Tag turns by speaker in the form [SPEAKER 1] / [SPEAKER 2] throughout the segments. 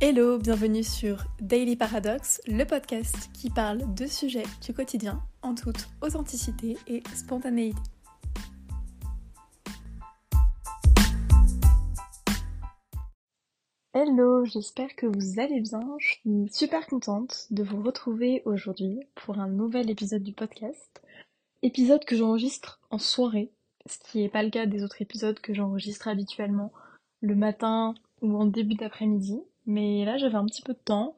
[SPEAKER 1] Hello, bienvenue sur Daily Paradox, le podcast qui parle de sujets du quotidien en toute authenticité et spontanéité. Hello, j'espère que vous allez bien. Je suis super contente de vous retrouver aujourd'hui pour un nouvel épisode du podcast. Épisode que j'enregistre en soirée, ce qui n'est pas le cas des autres épisodes que j'enregistre habituellement le matin ou en début d'après-midi. Mais là, j'avais un petit peu de temps.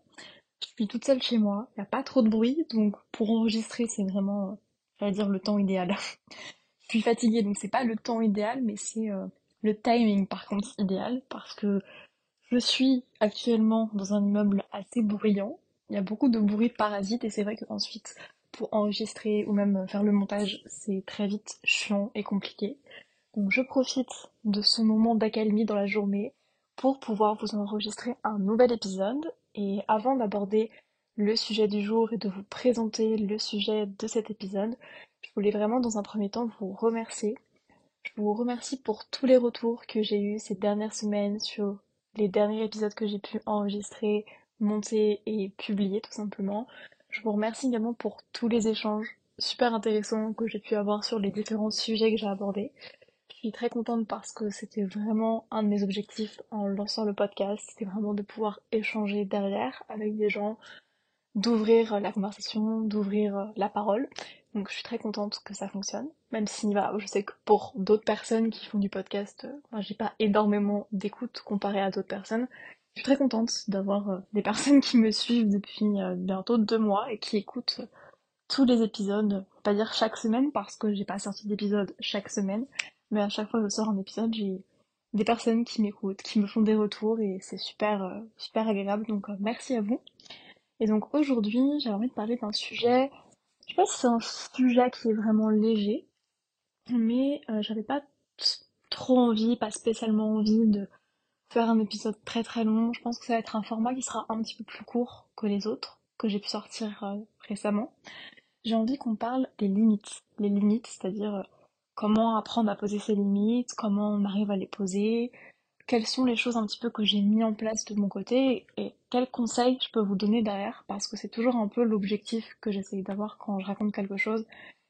[SPEAKER 1] Je suis toute seule chez moi. Il n'y a pas trop de bruit. Donc, pour enregistrer, c'est vraiment, j'allais dire, le temps idéal. je suis fatiguée, donc c'est pas le temps idéal, mais c'est euh, le timing, par contre, idéal. Parce que je suis actuellement dans un immeuble assez bruyant. Il y a beaucoup de bruit de parasites et c'est vrai qu'ensuite, pour enregistrer ou même faire le montage, c'est très vite chiant et compliqué. Donc je profite de ce moment d'accalmie dans la journée pour pouvoir vous enregistrer un nouvel épisode. Et avant d'aborder le sujet du jour et de vous présenter le sujet de cet épisode, je voulais vraiment dans un premier temps vous remercier. Je vous remercie pour tous les retours que j'ai eus ces dernières semaines sur les derniers épisodes que j'ai pu enregistrer, monter et publier tout simplement. Je vous remercie également pour tous les échanges super intéressants que j'ai pu avoir sur les différents sujets que j'ai abordés. Je suis très contente parce que c'était vraiment un de mes objectifs en lançant le podcast, c'était vraiment de pouvoir échanger derrière avec des gens, d'ouvrir la conversation, d'ouvrir la parole. Donc je suis très contente que ça fonctionne, même si je sais que pour d'autres personnes qui font du podcast, moi j'ai pas énormément d'écoute comparé à d'autres personnes. Je suis très contente d'avoir euh, des personnes qui me suivent depuis euh, bientôt deux mois et qui écoutent tous les épisodes, pas dire chaque semaine parce que j'ai pas sorti d'épisode chaque semaine, mais à chaque fois que je sors un épisode, j'ai des personnes qui m'écoutent, qui me font des retours et c'est super, euh, super agréable. Donc euh, merci à vous. Et donc aujourd'hui, j'ai envie de parler d'un sujet. Je sais pas si c'est un sujet qui est vraiment léger, mais euh, j'avais pas trop envie, pas spécialement envie de faire un épisode très très long. Je pense que ça va être un format qui sera un petit peu plus court que les autres que j'ai pu sortir récemment. J'ai envie qu'on parle des limites. Les limites, c'est-à-dire comment apprendre à poser ses limites, comment on arrive à les poser, quelles sont les choses un petit peu que j'ai mis en place de mon côté et quels conseils je peux vous donner derrière parce que c'est toujours un peu l'objectif que j'essaye d'avoir quand je raconte quelque chose,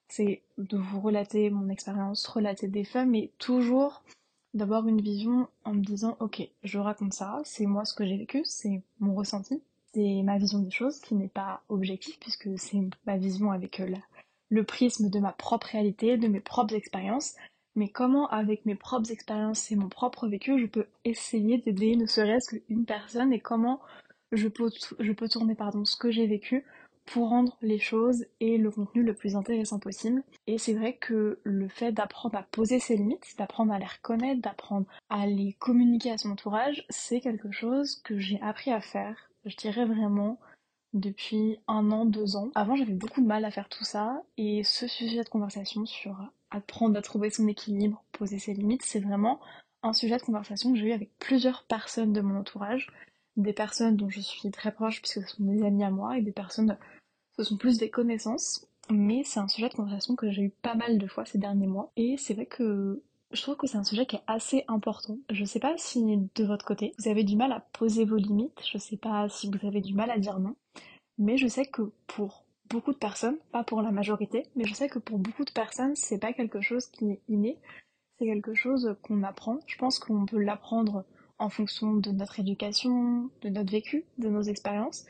[SPEAKER 1] c'est de vous relater mon expérience, relater des faits, mais toujours d'avoir une vision en me disant ok, je raconte ça, c'est moi ce que j'ai vécu, c'est mon ressenti, c'est ma vision des choses qui n'est pas objective puisque c'est ma vision avec euh, la, le prisme de ma propre réalité, de mes propres expériences, mais comment avec mes propres expériences et mon propre vécu, je peux essayer d'aider ne serait-ce qu'une personne et comment je peux, je peux tourner pardon, ce que j'ai vécu pour rendre les choses et le contenu le plus intéressant possible. Et c'est vrai que le fait d'apprendre à poser ses limites, d'apprendre à les reconnaître, d'apprendre à les communiquer à son entourage, c'est quelque chose que j'ai appris à faire, je dirais vraiment, depuis un an, deux ans. Avant, j'avais beaucoup de mal à faire tout ça, et ce sujet de conversation sur apprendre à trouver son équilibre, poser ses limites, c'est vraiment un sujet de conversation que j'ai eu avec plusieurs personnes de mon entourage, des personnes dont je suis très proche puisque ce sont des amis à moi, et des personnes, ce sont plus des connaissances, mais c'est un sujet de conversation que j'ai eu pas mal de fois ces derniers mois, et c'est vrai que je trouve que c'est un sujet qui est assez important. Je sais pas si de votre côté, vous avez du mal à poser vos limites, je sais pas si vous avez du mal à dire non, mais je sais que pour beaucoup de personnes, pas pour la majorité, mais je sais que pour beaucoup de personnes, c'est pas quelque chose qui est inné, c'est quelque chose qu'on apprend. Je pense qu'on peut l'apprendre en fonction de notre éducation, de notre vécu, de nos expériences.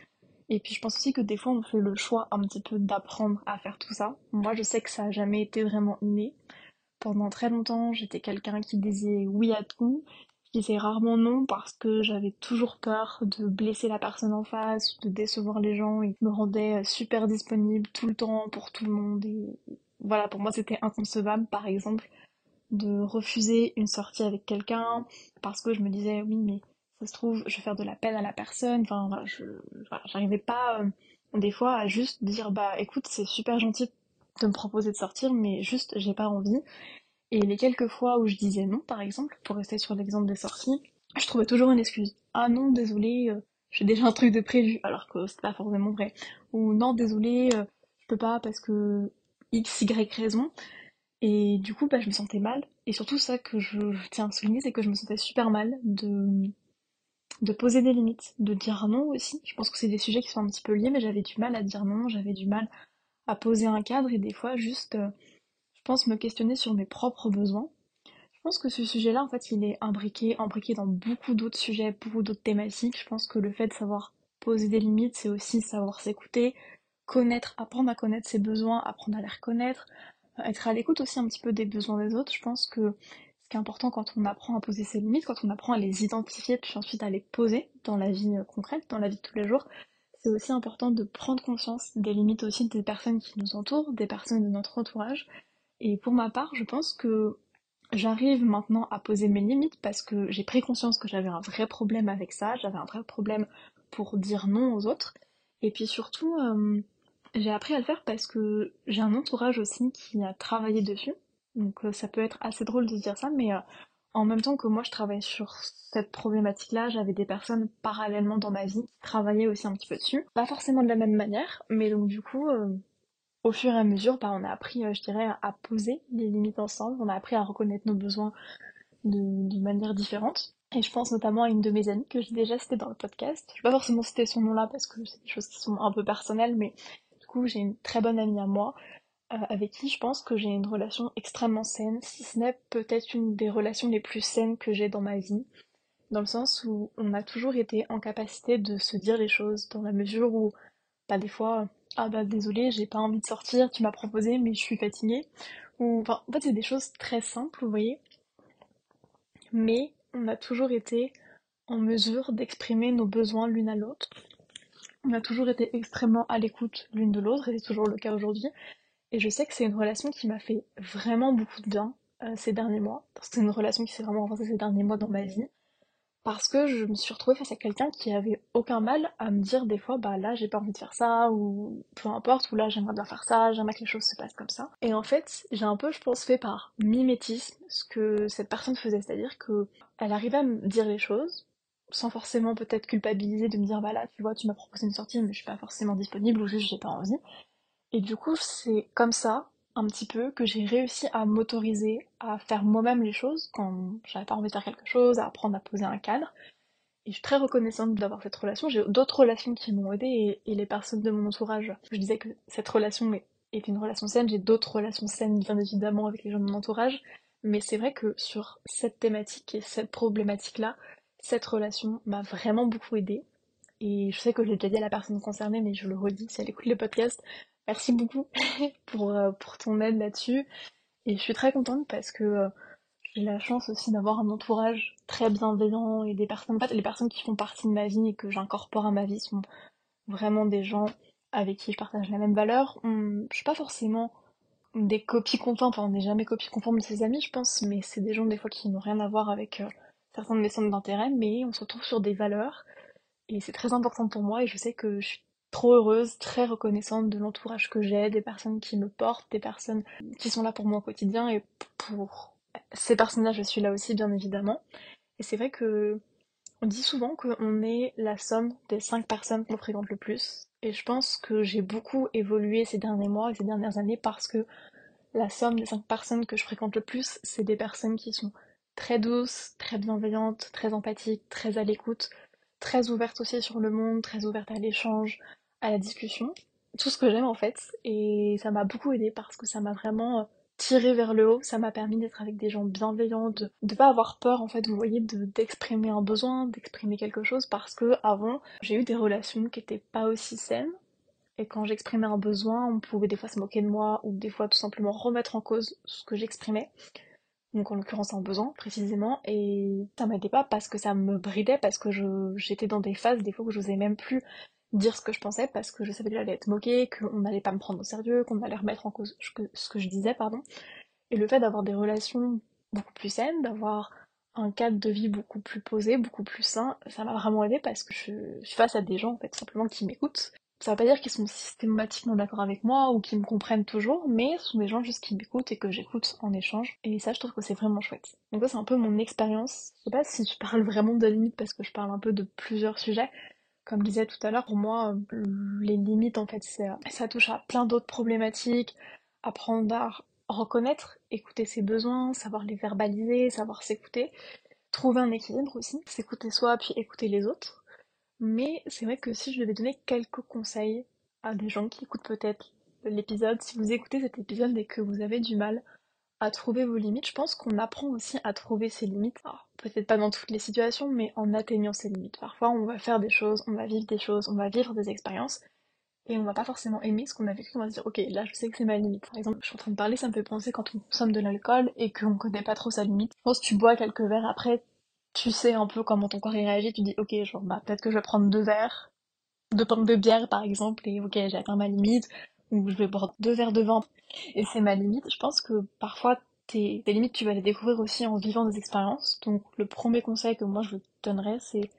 [SPEAKER 1] Et puis je pense aussi que des fois on fait le choix un petit peu d'apprendre à faire tout ça. Moi je sais que ça a jamais été vraiment inné. Pendant très longtemps, j'étais quelqu'un qui disait oui à tout. Je disais rarement non parce que j'avais toujours peur de blesser la personne en face, de décevoir les gens et me rendais super disponible tout le temps pour tout le monde. Et voilà, pour moi c'était inconcevable par exemple de refuser une sortie avec quelqu'un parce que je me disais oui mais ça se trouve je vais faire de la peine à la personne. Enfin voilà, j'arrivais pas euh, des fois à juste dire bah écoute c'est super gentil de me proposer de sortir, mais juste j'ai pas envie. Et les quelques fois où je disais non, par exemple, pour rester sur l'exemple des sorties, je trouvais toujours une excuse. Ah non, désolé, euh, j'ai déjà un truc de prévu, alors que c'est pas forcément vrai. Ou non, désolé, euh, je peux pas parce que X, Y raison. Et du coup, bah, je me sentais mal. Et surtout, ça que je, tiens à souligner, c'est que je me sentais super mal de de poser des limites, de dire non aussi. Je pense que c'est des sujets qui sont un petit peu liés, mais j'avais du mal à dire non, j'avais du mal à poser un cadre et des fois juste, euh, je pense, me questionner sur mes propres besoins. Je pense que ce sujet-là, en fait, il est imbriqué, imbriqué dans beaucoup d'autres sujets, beaucoup d'autres thématiques. Je pense que le fait de savoir poser des limites, c'est aussi savoir s'écouter, connaître, apprendre à connaître ses besoins, apprendre à les reconnaître, être à l'écoute aussi un petit peu des besoins des autres. Je pense que ce qui est important quand on apprend à poser ses limites, quand on apprend à les identifier, puis ensuite à les poser dans la vie euh, concrète, dans la vie de tous les jours, c'est aussi important de prendre conscience des limites aussi des personnes qui nous entourent, des personnes de notre entourage. Et pour ma part, je pense que j'arrive maintenant à poser mes limites parce que j'ai pris conscience que j'avais un vrai problème avec ça, j'avais un vrai problème pour dire non aux autres. Et puis surtout, euh, j'ai appris à le faire parce que j'ai un entourage aussi qui a travaillé dessus. Donc euh, ça peut être assez drôle de dire ça, mais euh, en même temps que moi je travaille sur cette problématique-là, j'avais des personnes parallèlement dans ma vie qui travaillaient aussi un petit peu dessus. Pas forcément de la même manière, mais donc du coup, euh, au fur et à mesure, bah, on a appris, je dirais, à poser les limites ensemble, on a appris à reconnaître nos besoins de, manière différente. Et je pense notamment à une de mes amies que j'ai déjà citée dans le podcast. Je vais pas forcément citer son nom là parce que c'est des choses qui sont un peu personnelles, mais j'ai une très bonne amie à moi, euh, avec qui je pense que j'ai une relation extrêmement saine, si ce n'est peut-être une des relations les plus saines que j'ai dans ma vie, dans le sens où on a toujours été en capacité de se dire les choses, dans la mesure où, bah des fois, ah bah désolé, j'ai pas envie de sortir, tu m'as proposé, mais je suis fatiguée, ou enfin, en fait c'est des choses très simples, vous voyez, mais on a toujours été en mesure d'exprimer nos besoins l'une à l'autre, on a toujours été extrêmement à l'écoute l'une de l'autre, et c'est toujours le cas aujourd'hui. Et je sais que c'est une relation qui m'a fait vraiment beaucoup de bien euh, ces derniers mois. C'est une relation qui s'est vraiment renforcée ces derniers mois dans ma vie. Parce que je me suis retrouvée face à quelqu'un qui avait aucun mal à me dire des fois, bah là j'ai pas envie de faire ça, ou peu importe, ou là j'aimerais bien faire ça, j'aimerais que les choses se passent comme ça. Et en fait, j'ai un peu, je pense, fait par mimétisme ce que cette personne faisait, c'est-à-dire que elle arrivait à me dire les choses, sans forcément peut-être culpabiliser de me dire bah là tu vois tu m'as proposé une sortie mais je suis pas forcément disponible ou juste j'ai pas envie et du coup c'est comme ça un petit peu que j'ai réussi à m'autoriser à faire moi-même les choses quand j'avais pas envie de faire quelque chose à apprendre à poser un cadre et je suis très reconnaissante d'avoir cette relation j'ai d'autres relations qui m'ont aidé et, les personnes de mon entourage je disais que cette relation est, une relation saine j'ai d'autres relations saines bien évidemment avec les gens de mon entourage mais c'est vrai que sur cette thématique et cette problématique là cette relation m'a vraiment beaucoup aidée. Et je sais que je l'ai déjà dit à la personne concernée, mais je le redis si elle écoute le podcast. Merci beaucoup pour, euh, pour ton aide là-dessus. Et je suis très contente parce que euh, j'ai la chance aussi d'avoir un entourage très bienveillant et des personnes, en fait, les personnes qui font partie de ma vie et que j'incorpore à ma vie sont vraiment des gens avec qui je partage la même valeur. je suis pas forcément des copies conformes, enfin on n'est jamais copies conformes de ses amis je pense, mais c'est des gens des fois qui n'ont rien à voir avec euh, certains de mes centres d'intérêt, mais on se retrouve sur des valeurs. Et c'est très important pour moi et je sais que je suis trop heureuse, très reconnaissante de l'entourage que j'ai, des personnes qui me portent, des personnes qui sont là pour moi au quotidien et pour ces personnes-là, je suis là aussi, bien évidemment. Et c'est vrai que on dit souvent qu'on est la somme des cinq personnes qu'on fréquente le plus. Et je pense que j'ai beaucoup évolué ces derniers mois et ces dernières années parce que la somme des cinq personnes que je fréquente le plus, c'est des personnes qui sont très douce, très bienveillante, très empathique, très à l'écoute, très ouverte aussi sur le monde, très ouverte à l'échange, à la discussion. Tout ce que j'aime en fait. Et ça m'a beaucoup aidé parce que ça m'a vraiment euh, tiré vers le haut, ça m'a permis d'être avec des gens bienveillants, de ne pas avoir peur en fait, vous voyez, d'exprimer un besoin, d'exprimer quelque chose. Parce que avant j'ai eu des relations qui étaient pas aussi saines. Et quand j'exprimais un besoin, on pouvait des fois se moquer de moi ou des fois tout simplement remettre en cause ce que j'exprimais. Donc en l'occurrence un besoin précisément, et ça m'aidait pas parce que ça me bridait, parce que j'étais dans des phases des fois où j'osais même plus dire ce que je pensais parce que je savais que j'allais être moquée, qu'on n'allait pas me prendre au sérieux, qu'on allait remettre en cause ce que je disais, pardon. Et le fait d'avoir des relations beaucoup plus saines, d'avoir un cadre de vie beaucoup plus posé, beaucoup plus sain, ça m'a vraiment aidé parce que je suis face à des gens en fait simplement qui m'écoutent ça veut pas dire qu'ils sont systématiquement d'accord avec moi ou qu'ils me comprennent toujours, mais ce sont des gens juste qui m'écoutent et que j'écoute en échange. Et ça, je trouve que c'est vraiment chouette. Donc ça, c'est un peu mon expérience. Je sais pas si je parle vraiment de limites parce que je parle un peu de plusieurs sujets. Comme je disais tout à l'heure, pour moi, les limites, en fait, ça touche à plein d'autres problématiques. Apprendre à reconnaître, écouter ses besoins, savoir les verbaliser, savoir s'écouter. trouver un équilibre aussi, s'écouter soi puis écouter les autres. Mais c'est vrai que si je devais donner quelques conseils à des gens qui écoutent peut-être l'épisode, si vous écoutez cet épisode et que vous avez du mal à trouver vos limites, je pense qu'on apprend aussi à trouver ses limites. Peut-être pas dans toutes les situations, mais en atteignant ses limites. Parfois, on va faire des choses, on va vivre des choses, on va vivre des expériences, et on va pas forcément aimer ce qu'on a vécu, on va se dire ok là je sais que c'est ma limite. Par exemple, je suis en train de parler, ça me fait penser quand on consomme de l'alcool et qu'on connaît pas trop sa limite. Je pense que tu bois quelques verres après, tu sais un peu comment ton corps réagit, tu dis ok genre bah peut-être que je vais prendre deux verres, deux pommes de bière par exemple, et ok j'ai atteint ma limite, ou je vais boire deux verres de vin et c'est ma limite. Je pense que parfois tes, tes limites tu vas les découvrir aussi en vivant des expériences. Donc le premier conseil que moi je te donnerais c'est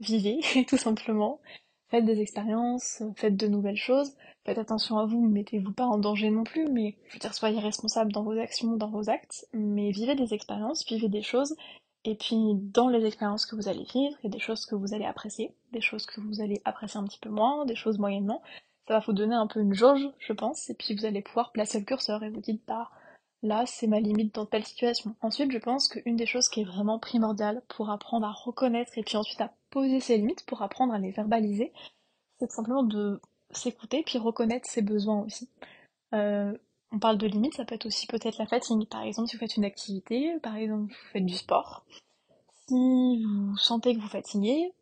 [SPEAKER 1] vivez tout simplement. Faites des expériences, faites de nouvelles choses, faites attention à vous, mettez-vous pas en danger non plus, mais je veux dire, soyez responsable dans vos actions, dans vos actes, mais vivez des expériences, vivez des choses, et puis dans les expériences que vous allez vivre, il y a des choses que vous allez apprécier, des choses que vous allez apprécier un petit peu moins, des choses moyennement, ça va vous donner un peu une jauge, je pense, et puis vous allez pouvoir placer le curseur et vous dites, bah, là, c'est ma limite dans telle situation. Ensuite, je pense qu'une des choses qui est vraiment primordiale pour apprendre à reconnaître et puis ensuite à poser ses limites, pour apprendre à les verbaliser, c'est simplement de s'écouter puis reconnaître ses besoins aussi. Euh, on parle de limites, ça peut être aussi peut-être la fatigue. Par exemple, si vous faites une activité, par exemple, vous faites du sport. Si vous sentez que vous fatiguez,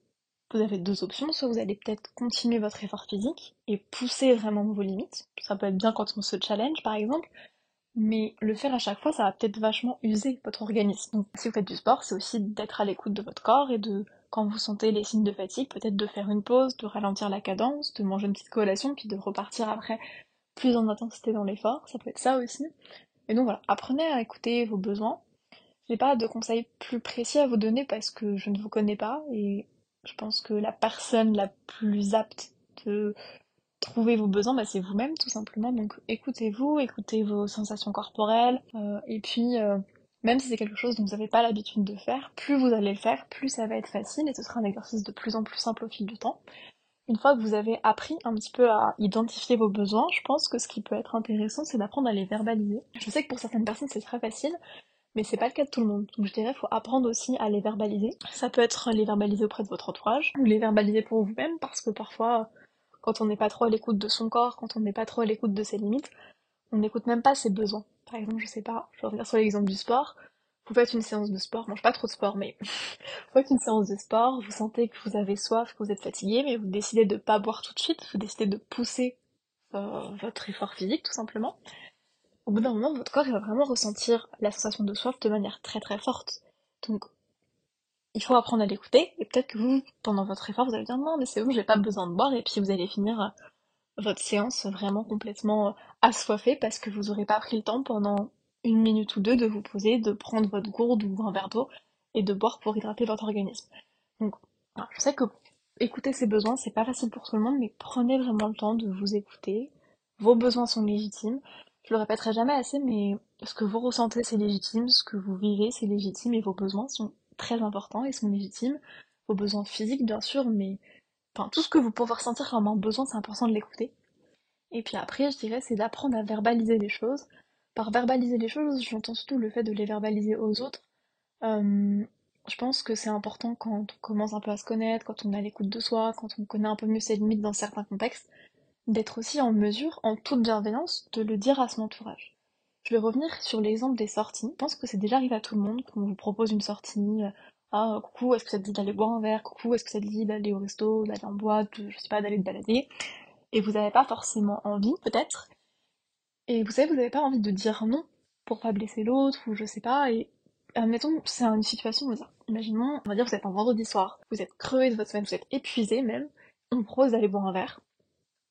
[SPEAKER 1] vous avez deux options. Soit vous allez peut-être continuer votre effort physique et pousser vraiment vos limites. Ça peut être bien quand on se challenge, par exemple mais le faire à chaque fois, ça va peut-être vachement user votre organisme. Donc si vous faites du sport, c'est aussi d'être à l'écoute de votre corps et de, quand vous sentez les signes de fatigue, peut-être de faire une pause, de ralentir la cadence, de manger une petite collation, puis de repartir après plus en intensité dans l'effort, ça peut être ça aussi. Et donc voilà, apprenez à écouter vos besoins. J'ai pas de conseils plus précis à vous donner parce que je ne vous connais pas et je pense que la personne la plus apte de trouver vos besoins, bah, c'est vous-même tout simplement. Donc écoutez-vous, écoutez vos sensations corporelles, euh, et puis euh, même si c'est quelque chose dont vous n'avez pas l'habitude de faire, plus vous allez le faire, plus ça va être facile et ce sera un exercice de plus en plus simple au fil du temps. Une fois que vous avez appris un petit peu à identifier vos besoins, je pense que ce qui peut être intéressant, c'est d'apprendre à les verbaliser. Je sais que pour certaines personnes, c'est très facile, mais c'est pas le cas de tout le monde. Donc je dirais, faut apprendre aussi à les verbaliser. Ça peut être les verbaliser auprès de votre entourage, ou les verbaliser pour vous-même, parce que parfois, quand on n'est pas trop à l'écoute de son corps, quand on n'est pas trop à l'écoute de ses limites, on n'écoute même pas ses besoins. Par exemple, je sais pas, je vais revenir sur l'exemple du sport. Vous faites une séance de sport, mange pas trop de sport, mais vous faites une séance de sport, vous sentez que vous avez soif, que vous êtes fatigué, mais vous décidez de pas boire tout de suite, vous décidez de pousser euh, votre effort physique tout simplement. Au bout d'un moment, votre corps va vraiment ressentir la sensation de soif de manière très très forte. Donc il faut apprendre à l'écouter, et peut-être que vous, pendant votre effort, vous allez dire non, mais c'est bon, j'ai pas besoin de boire, et puis vous allez finir euh, votre séance vraiment complètement euh, assoiffé parce que vous aurez pas pris le temps pendant une minute ou deux de vous poser, de prendre votre gourde ou un verre d'eau et de boire pour hydrater votre organisme. Donc, je sais que écouter ses besoins, c'est pas facile pour tout le monde, mais prenez vraiment le temps de vous écouter. Vos besoins sont légitimes. Je le répéterai jamais assez, mais ce que vous ressentez, c'est légitime, ce que vous vivez, c'est légitime, et vos besoins sont très importants et sont légitimes. Vos besoins physiques, bien sûr, mais tout ce que vous pouvez ressentir comme un besoin, c'est important de l'écouter. Et puis après, je dirais, c'est d'apprendre à verbaliser les choses. Par verbaliser les choses, j'entends surtout le fait de les verbaliser aux autres. Euh, je pense que c'est important quand on commence un peu à se connaître, quand on à l'écoute de soi, quand on connaît un peu mieux ses limites dans certains contextes, d'être aussi en mesure, en toute bienveillance, de le dire à son entourage. Je vais revenir sur l'exemple des sorties. Je pense que c'est déjà arrivé à tout le monde qu'on vous propose une sortie. Euh, ah, coucou, est-ce que ça te dit d'aller boire un verre? Coucou, est-ce que ça te dit d'aller au resto, d'aller en boîte, je sais pas, d'aller te balader? Et vous n'avez pas forcément envie, peut-être. Et vous savez, vous n'avez pas envie de dire non pour pas blesser l'autre, ou je sais pas. Et admettons, c'est une situation, dire, imaginons, on va dire, vous êtes un vendredi soir, vous êtes crevé de votre semaine, vous êtes épuisé même, on vous propose d'aller boire un verre.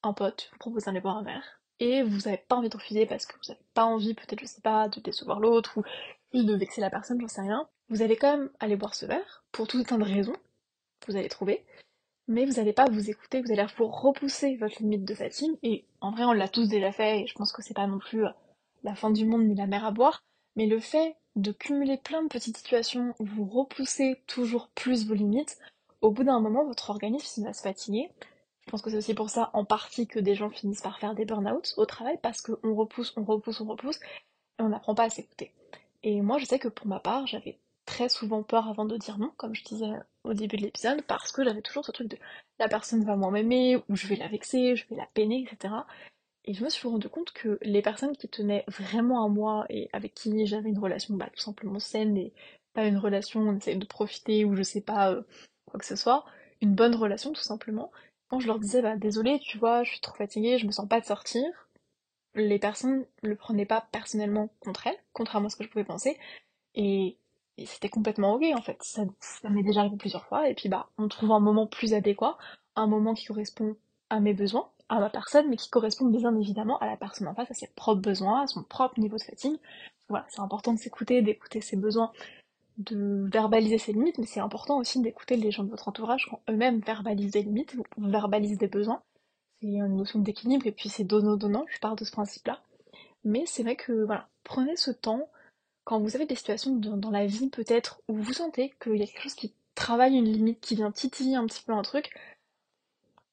[SPEAKER 1] Un pote vous propose d'aller boire un verre et vous n'avez pas envie de refuser parce que vous n'avez pas envie, peut-être, je sais pas, de décevoir l'autre ou de vexer la personne, j'en sais rien, vous allez quand même aller boire ce verre pour tout un tas de raisons, vous allez trouver, mais vous n'allez pas vous écouter, vous allez vous repousser votre limite de fatigue, et en vrai on l'a tous déjà fait, et je pense que c'est pas non plus euh, la fin du monde ni la mer à boire, mais le fait de cumuler plein de petites situations où vous repoussez toujours plus vos limites, au bout d'un moment votre organisme va se fatiguer, je pense que c'est aussi pour ça, en partie, que des gens finissent par faire des burn-out au travail, parce qu'on repousse, on repousse, on repousse, et on n'apprend pas à s'écouter. Et moi, je sais que pour ma part, j'avais très souvent peur avant de dire non, comme je disais au début de l'épisode, parce que j'avais toujours ce truc de la personne va moins m'aimer, ou je vais la vexer, je vais la peiner, etc. Et je me suis rendu compte que les personnes qui tenaient vraiment à moi et avec qui j'avais une relation bah, tout simplement saine et pas une relation on essaie de profiter ou je sais pas euh, quoi que ce soit, une bonne relation tout simplement, quand je leur disais bah désolé tu vois je suis trop fatiguée, je me sens pas de sortir, les personnes le prenaient pas personnellement contre elles, contrairement à ce que je pouvais penser, et, c'était complètement ok en fait, ça, ça m'est déjà arrivé plusieurs fois, et puis bah on trouve un moment plus adéquat, un moment qui correspond à mes besoins, à ma personne, mais qui correspond bien évidemment à la personne en face, à ses propres besoins, à son propre niveau de fatigue. Voilà, c'est important de s'écouter, d'écouter ses besoins, de verbaliser ses limites, mais c'est important aussi d'écouter les gens de votre entourage quand eux-mêmes verbalisent des limites, verbalisent des besoins. C'est une notion d'équilibre, et puis c'est donnant-donnant, je pars de ce principe-là. Mais c'est vrai que, voilà, prenez ce temps, quand vous avez des situations dans, la vie peut-être, où vous sentez qu'il y a quelque chose qui travaille une limite, qui vient titiller un petit peu un truc,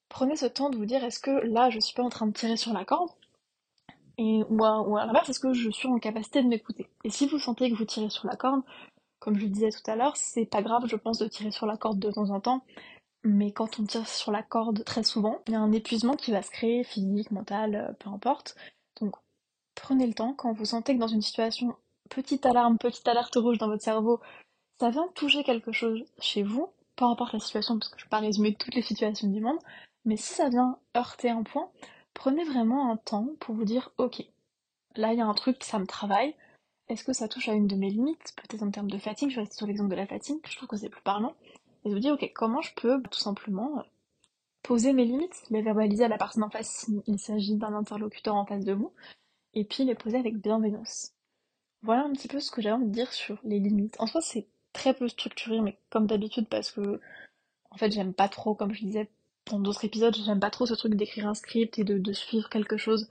[SPEAKER 1] prenez ce temps de vous dire est-ce que là je suis pas en train de tirer sur la corde? Et, ou à, ou à l'inverse, est-ce que je suis en capacité de m'écouter? Et si vous sentez que vous tirez sur la corde, comme je le disais tout à l'heure, c'est pas grave, je pense, de tirer sur la corde de temps en temps, mais quand on tire sur la corde très souvent, il y a un épuisement qui va se créer, physique, mental, euh, peu importe. Donc prenez le temps, quand vous sentez que dans une situation, petite alarme, petite alerte rouge dans votre cerveau, ça vient toucher quelque chose chez vous, peu importe la situation, parce que je ne vais pas résumer toutes les situations du monde, mais si ça vient heurter un point, prenez vraiment un temps pour vous dire ok, là il y a un truc, ça me travaille. Est-ce que ça touche à une de mes limites Peut-être en termes de fatigue, je reste sur l'exemple de la fatigue, je trouve que c'est plus parlant. Et vous dire ok, comment je peux tout simplement poser mes limites, les verbaliser à la personne en face s'il s'agit d'un interlocuteur en face de vous, et puis les poser avec bienveillance. Voilà un petit peu ce que j'ai envie de dire sur les limites. En soi, c'est très peu structuré, mais comme d'habitude, parce que en fait, j'aime pas trop, comme je disais, dans d'autres épisodes, j'aime pas trop ce truc d'écrire un script et de, suivre quelque chose.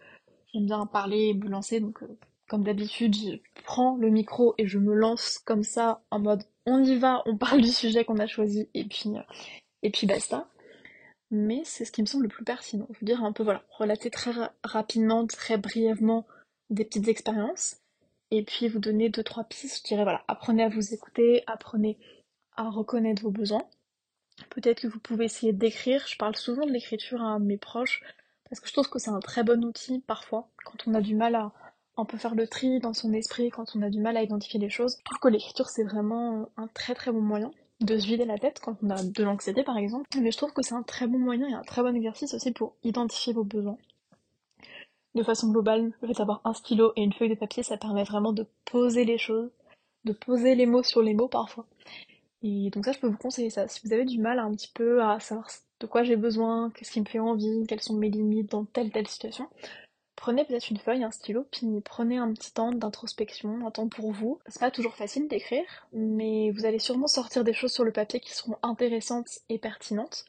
[SPEAKER 1] J'aime bien parler et me lancer, donc euh, comme d'habitude, je prends le micro et je me lance comme ça, en mode on y va, on parle du sujet qu'on a choisi, et puis, euh, et puis basta. Mais c'est ce qui me semble le plus pertinent. Je veux dire, un peu, voilà, relater très rapidement, très brièvement des petites expériences, et puis vous donner deux, trois pistes. Je dirais, voilà, apprenez à vous écouter, apprenez à reconnaître vos besoins, Peut-être que vous pouvez essayer d'écrire. Je parle souvent de l'écriture à mes proches parce que je trouve que c'est un très bon outil parfois quand on a du mal à un peu faire le tri dans son esprit, quand on a du mal à identifier les choses. Je trouve que l'écriture c'est vraiment un très très bon moyen de se vider la tête quand on a de l'anxiété par exemple. Mais je trouve que c'est un très bon moyen et un très bon exercice aussi pour identifier vos besoins. De façon globale, le fait d'avoir un stylo et une feuille de papier, ça permet vraiment de poser les choses, de poser les mots sur les mots parfois. Et donc ça, je peux vous conseiller ça. Si vous avez du mal un petit peu à savoir de quoi j'ai besoin, qu'est-ce qui me fait envie, quelles sont mes limites dans telle telle situation, prenez peut-être une feuille, un stylo, puis prenez un petit temps d'introspection, un temps pour vous. C'est pas toujours facile d'écrire, mais vous allez sûrement sortir des choses sur le papier qui seront intéressantes et pertinentes.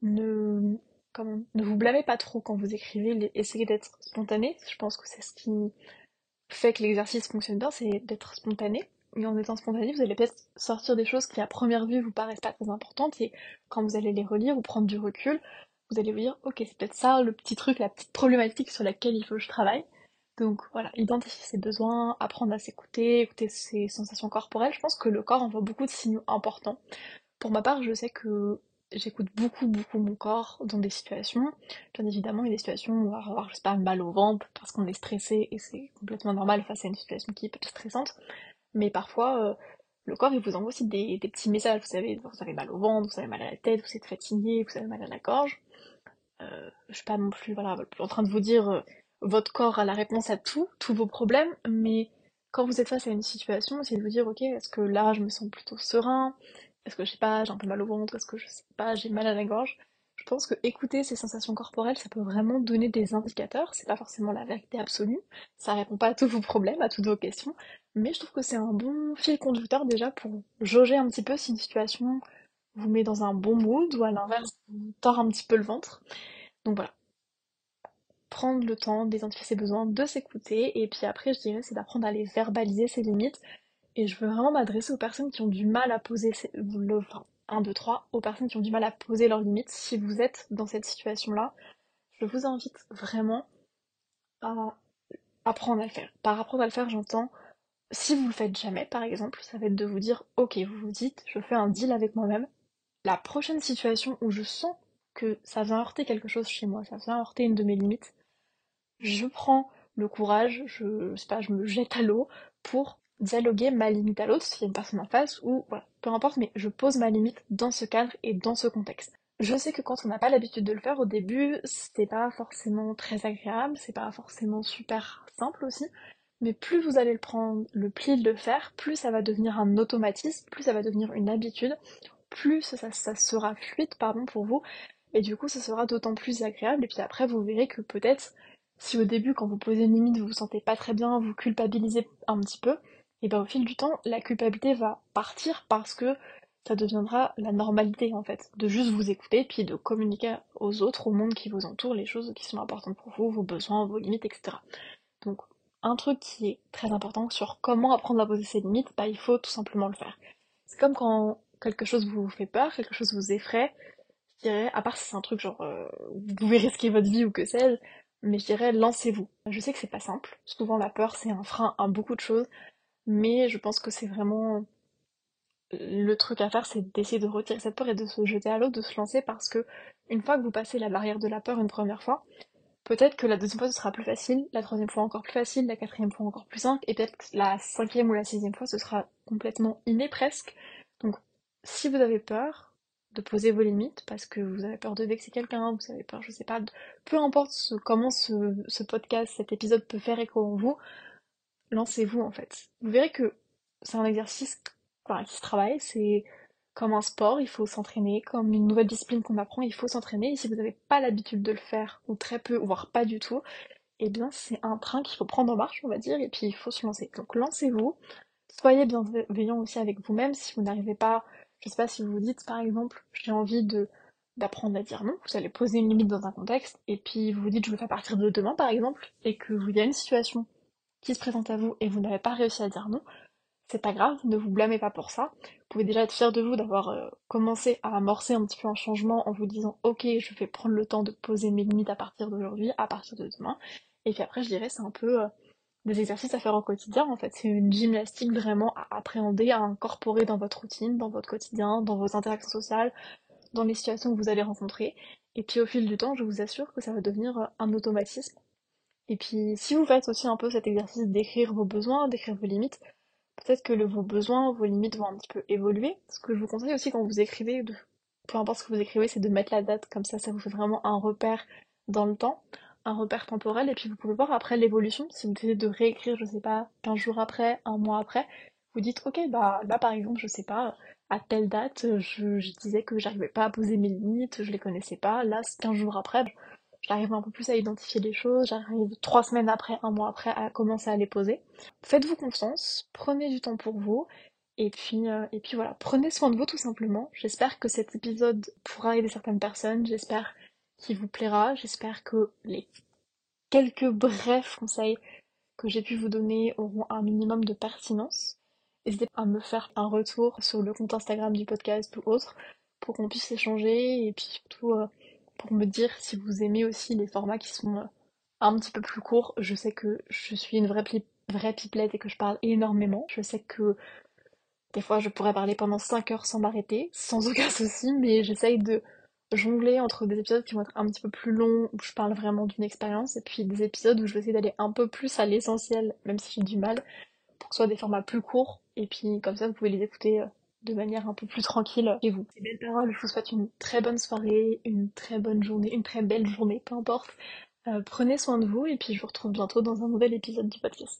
[SPEAKER 1] Ne, ne vous blâmez pas trop quand vous écrivez, essayez d'être spontané. Je pense que c'est ce qui fait que l'exercice fonctionne bien, c'est d'être spontané et en étant spontané, vous allez peut-être sortir des choses qui à première vue vous paraissent pas très importantes et quand vous allez les relire ou prendre du recul, vous allez vous dire ok c'est peut-être ça le petit truc, la petite problématique sur laquelle il faut que je travaille. Donc voilà, identifier ses besoins, apprendre à s'écouter, écouter ses sensations corporelles. Je pense que le corps envoie beaucoup de signaux importants. Pour ma part, je sais que j'écoute beaucoup beaucoup mon corps dans des situations. Bien évidemment, il y a des situations où on va avoir, je sais pas, mal au ventre parce qu'on est stressé et c'est complètement normal face à une situation qui est peut-être stressante. Mais parfois, euh, le corps, vous envoie aussi des, petits messages. Vous savez, vous avez mal au ventre, vous avez mal à la tête, vous êtes fatigué, vous avez mal à la gorge. Euh, je suis pas non plus, en train de vous dire euh, votre corps a la réponse à tout, tous vos problèmes, mais quand vous êtes face à une situation, essayez de vous dire, ok, est-ce que là, je me sens plutôt serein? Est-ce que, je sais pas, j'ai un peu mal au ventre? Est-ce que, je sais pas, j'ai mal à la gorge? Je pense que écouter ces sensations corporelles, ça peut vraiment donner des indicateurs. C'est pas forcément la vérité absolue. Ça répond pas à tous vos problèmes, à toutes vos questions, mais je trouve que c'est un bon fil conducteur déjà pour jauger un petit peu si une situation vous met dans un bon mood ou à l'inverse vous tord un petit peu le ventre. Donc voilà. Prendre le temps d'identifier ses besoins, de s'écouter, et puis après je dirais c'est d'apprendre à les verbaliser ses limites. Et je veux vraiment m'adresser aux personnes qui ont du mal à poser le enfin, 1, 2, 3, aux personnes qui ont du mal à poser leurs limites. Si vous êtes dans cette situation-là, je vous invite vraiment à apprendre à le faire. Par apprendre à le faire, j'entends Si vous le faites jamais, par exemple, ça va être de vous dire, ok, vous vous dites, je fais un deal avec moi-même. La prochaine situation où je sens que ça vient heurter quelque chose chez moi, ça vient heurter une de mes limites, je prends le courage, je, sais pas, je me jette à l'eau pour dialoguer ma limite à l'autre, s'il y a une personne en face, ou voilà, peu importe, mais je pose ma limite dans ce cadre et dans ce contexte. Je sais que quand on n'a pas l'habitude de le faire au début, c'est pas forcément très agréable, c'est pas forcément super simple aussi, mais plus vous allez le prendre le pli de le faire, plus ça va devenir un automatisme, plus ça va devenir une habitude, plus ça, sera fluide pardon, pour vous, et du coup ça sera d'autant plus agréable, et puis après vous verrez que peut-être si au début, quand vous posez une limite, vous vous sentez pas très bien, vous culpabilisez un petit peu, et ben au fil du temps, la culpabilité va partir parce que ça deviendra la normalité en fait, de juste vous écouter, puis de communiquer aux autres, au monde qui vous entoure, les choses qui sont importantes pour vous, vos besoins, vos limites, etc. Donc un truc qui est très important sur comment apprendre à poser ses limites, bah il faut tout simplement le faire. C'est comme quand quelque chose vous fait peur, quelque chose vous effraie, je dirais, à part si c'est un truc genre euh, vous pouvez risquer votre vie ou que sais-je, mais je dirais lancez-vous. Je sais que c'est pas simple, souvent la peur c'est un frein à beaucoup de choses, mais je pense que c'est vraiment le truc à faire, c'est d'essayer de retirer cette peur et de se jeter à l'eau, de se lancer parce que une fois que vous passez la barrière de la peur une première fois, peut-être que la deuxième fois ce sera plus facile, la troisième fois encore plus facile, la quatrième fois encore plus simple, et peut-être que la cinquième ou la sixième fois ce sera complètement inné presque. Donc si vous avez peur, de poser vos limites parce que vous avez peur de vexer quelqu'un, vous avez peur, je sais pas, peu importe comment ce, podcast, cet épisode peut faire écho en vous, lancez-vous en fait. Vous verrez que c'est un exercice qui se travaille, c'est comme un sport, il faut s'entraîner, comme une nouvelle discipline qu'on apprend, il faut s'entraîner, et si vous n'avez pas l'habitude de le faire, ou très peu, voire pas du tout, eh bien c'est un train qu'il faut prendre en marche, on va dire, et puis il faut se lancer. Donc lancez-vous, soyez bienveillant aussi avec vous-même. Si vous n'arrivez pas je sais pas si vous vous dites par exemple, j'ai envie de d'apprendre à dire non, vous allez poser une limite dans un contexte, et puis vous vous dites je le fais partir de demain par exemple, et que vous y a une situation qui se présente à vous et vous n'avez pas réussi à dire non, c'est pas grave, ne vous blâmez pas pour ça. Vous pouvez déjà être fier de vous d'avoir euh, commencé à amorcer un petit peu un changement en vous disant ok je vais prendre le temps de poser mes limites à partir d'aujourd'hui, à partir de demain. Et puis après je dirais c'est un peu euh, des exercices à faire au quotidien en fait. C'est une gymnastique vraiment à appréhender, à incorporer dans votre routine, dans votre quotidien, dans vos interactions sociales, dans les situations que vous allez rencontrer. Et puis au fil du temps, je vous assure que ça va devenir un automatisme. Et puis si vous faites aussi un peu cet exercice d'écrire vos besoins, d'écrire vos limites, peut-être que vos besoins, vos limites vont un petit peu évoluer. Ce que je vous conseille aussi quand vous écrivez, de, peu importe ce que vous écrivez, c'est de mettre la date, comme ça ça vous fait vraiment un repère dans le temps un repère temporel et puis vous pouvez voir après l'évolution. Si vous décidez de réécrire, je sais pas, 15 jours après, un mois après, vous dites ok bah là par exemple je sais pas, à telle date je, disais que j'arrivais pas à poser mes limites, je les connaissais pas, là 15 jours après j'arrive un peu plus à identifier les choses, j'arrive trois semaines après, un mois après à commencer à les poser. Faites-vous confiance, prenez du temps pour vous et puis, euh, et puis voilà, prenez soin de vous tout simplement. J'espère que cet épisode pourra aider certaines personnes, j'espère qui vous plaira. J'espère que les quelques brefs conseils que j'ai pu vous donner auront un minimum de pertinence. N'hésitez pas à me faire un retour sur le compte Instagram du podcast ou autre pour qu'on puisse échanger et puis surtout euh, pour me dire si vous aimez aussi les formats qui sont euh, un petit peu plus courts. Je sais que je suis une vraie, vraie pipelette et que je parle énormément. Je sais que des fois je pourrais parler pendant 5 heures sans m'arrêter, sans aucun souci, mais j'essaye de jongler entre des épisodes qui vont être un petit peu plus longs, où je parle vraiment d'une expérience, et puis des épisodes où je vais essayer d'aller un peu plus à l'essentiel, même si j'ai du mal, pour que ce soit des formats plus courts, et puis comme ça vous pouvez les écouter euh, de manière un peu plus tranquille chez vous. Ces belles paroles, je vous souhaite une très bonne soirée, une très bonne journée, une très belle journée, peu importe. Euh, prenez soin de vous, et puis je vous retrouve bientôt dans un nouvel épisode du podcast.